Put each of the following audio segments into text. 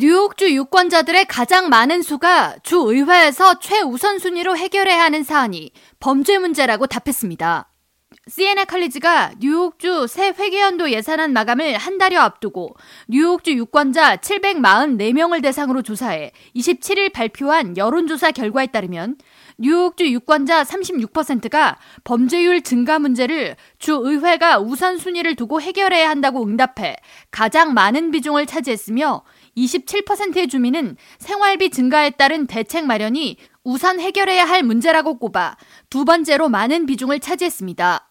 뉴욕주 유권자들의 가장 많은 수가 주 의회에서 최우선 순위로 해결해야 하는 사안이 범죄 문제라고 답했습니다. CNN 칼리지가 뉴욕주 새 회계연도 예산안 마감을 한 달여 앞두고 뉴욕주 유권자 744명을 대상으로 조사해 27일 발표한 여론조사 결과에 따르면 뉴욕주 유권자 36%가 범죄율 증가 문제를 주 의회가 우선순위를 두고 해결해야 한다고 응답해 가장 많은 비중을 차지했으며 27%의 주민은 생활비 증가에 따른 대책 마련이 우선 해결해야 할 문제라고 꼽아 두 번째로 많은 비중을 차지했습니다.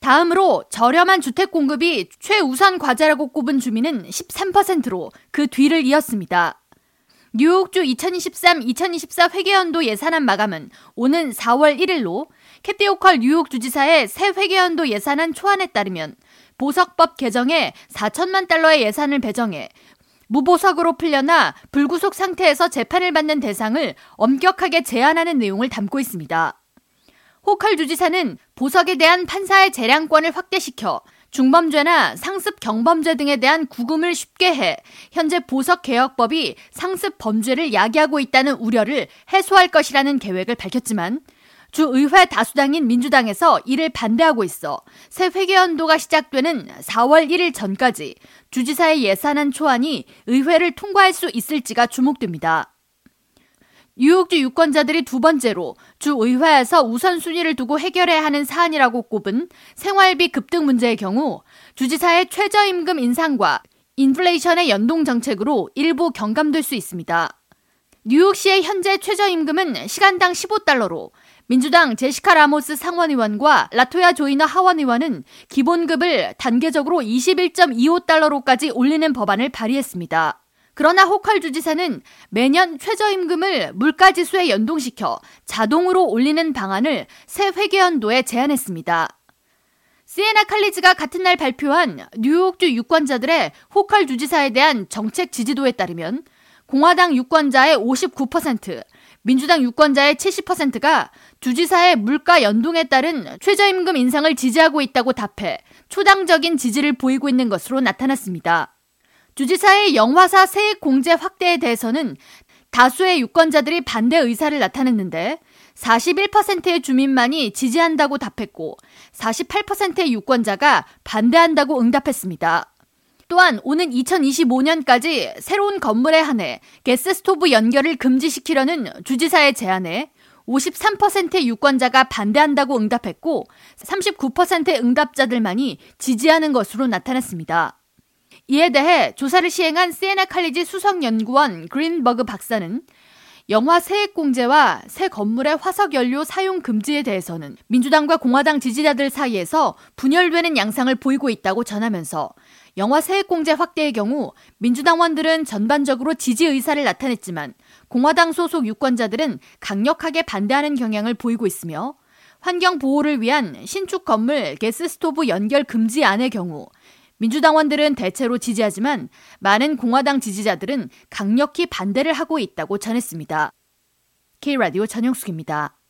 다음으로 저렴한 주택 공급이 최우선 과제라고 꼽은 주민은 13%로 그 뒤를 이었습니다. 뉴욕주 2023-2024 회계연도 예산안 마감은 오는 4월 1일로 캐티 오컬 뉴욕 주지사의 새 회계연도 예산안 초안에 따르면 보석법 개정에 4천만 달러의 예산을 배정해 무보석으로 풀려나 불구속 상태에서 재판을 받는 대상을 엄격하게 제한하는 내용을 담고 있습니다. 호칼 주지사는 보석에 대한 판사의 재량권을 확대시켜 중범죄나 상습 경범죄 등에 대한 구금을 쉽게 해 현재 보석 개혁법이 상습 범죄를 야기하고 있다는 우려를 해소할 것이라는 계획을 밝혔지만 주 의회 다수당인 민주당에서 이를 반대하고 있어 새 회계연도가 시작되는 4월 1일 전까지 주지사의 예산안 초안이 의회를 통과할 수 있을지가 주목됩니다. 뉴욕주 유권자들이 두 번째로 주 의회에서 우선순위를 두고 해결해야 하는 사안이라고 꼽은 생활비 급등 문제의 경우 주지사의 최저임금 인상과 인플레이션의 연동 정책으로 일부 경감될 수 있습니다. 뉴욕시의 현재 최저임금은 시간당 15달러로 민주당 제시카 라모스 상원의원과 라토야 조이너 하원의원은 기본급을 단계적으로 21.25달러로까지 올리는 법안을 발의했습니다. 그러나 호컬 주지사는 매년 최저임금을 물가지수에 연동시켜 자동으로 올리는 방안을 새 회계연도에 제안했습니다. 시에나 칼리지가 같은 날 발표한 뉴욕주 유권자들의 호컬 주지사에 대한 정책 지지도에 따르면 공화당 유권자의 59%, 민주당 유권자의 70%가 주지사의 물가 연동에 따른 최저임금 인상을 지지하고 있다고 답해 초당적인 지지를 보이고 있는 것으로 나타났습니다. 주지사의 영화사 세액 공제 확대에 대해서는 다수의 유권자들이 반대 의사를 나타냈는데 41%의 주민만이 지지한다고 답했고 48%의 유권자가 반대한다고 응답했습니다. 또한 오는 2025년까지 새로운 건물에 한해 gas stove 연결을 금지시키려는 주지사의 제안에 53%의 유권자가 반대한다고 응답했고 39%의 응답자들만이 지지하는 것으로 나타났습니다. 이에 대해 조사를 시행한 시에나 칼리지 수석연구원 그린버그 박사는 영화 세액 공제와 새 건물의 화석 연료 사용 금지에 대해서는 민주당과 공화당 지지자들 사이에서 분열되는 양상을 보이고 있다고 전하면서 영화 세액 공제 확대의 경우 민주당원들은 전반적으로 지지 의사를 나타냈지만 공화당 소속 유권자들은 강력하게 반대하는 경향을 보이고 있으며 환경 보호를 위한 신축 건물 gas stove 연결 금지안의 경우 민주당원들은 대체로 지지하지만 많은 공화당 지지자들은 강력히 반대를 하고 있다고 전했습니다. K라디오 전영숙입니다.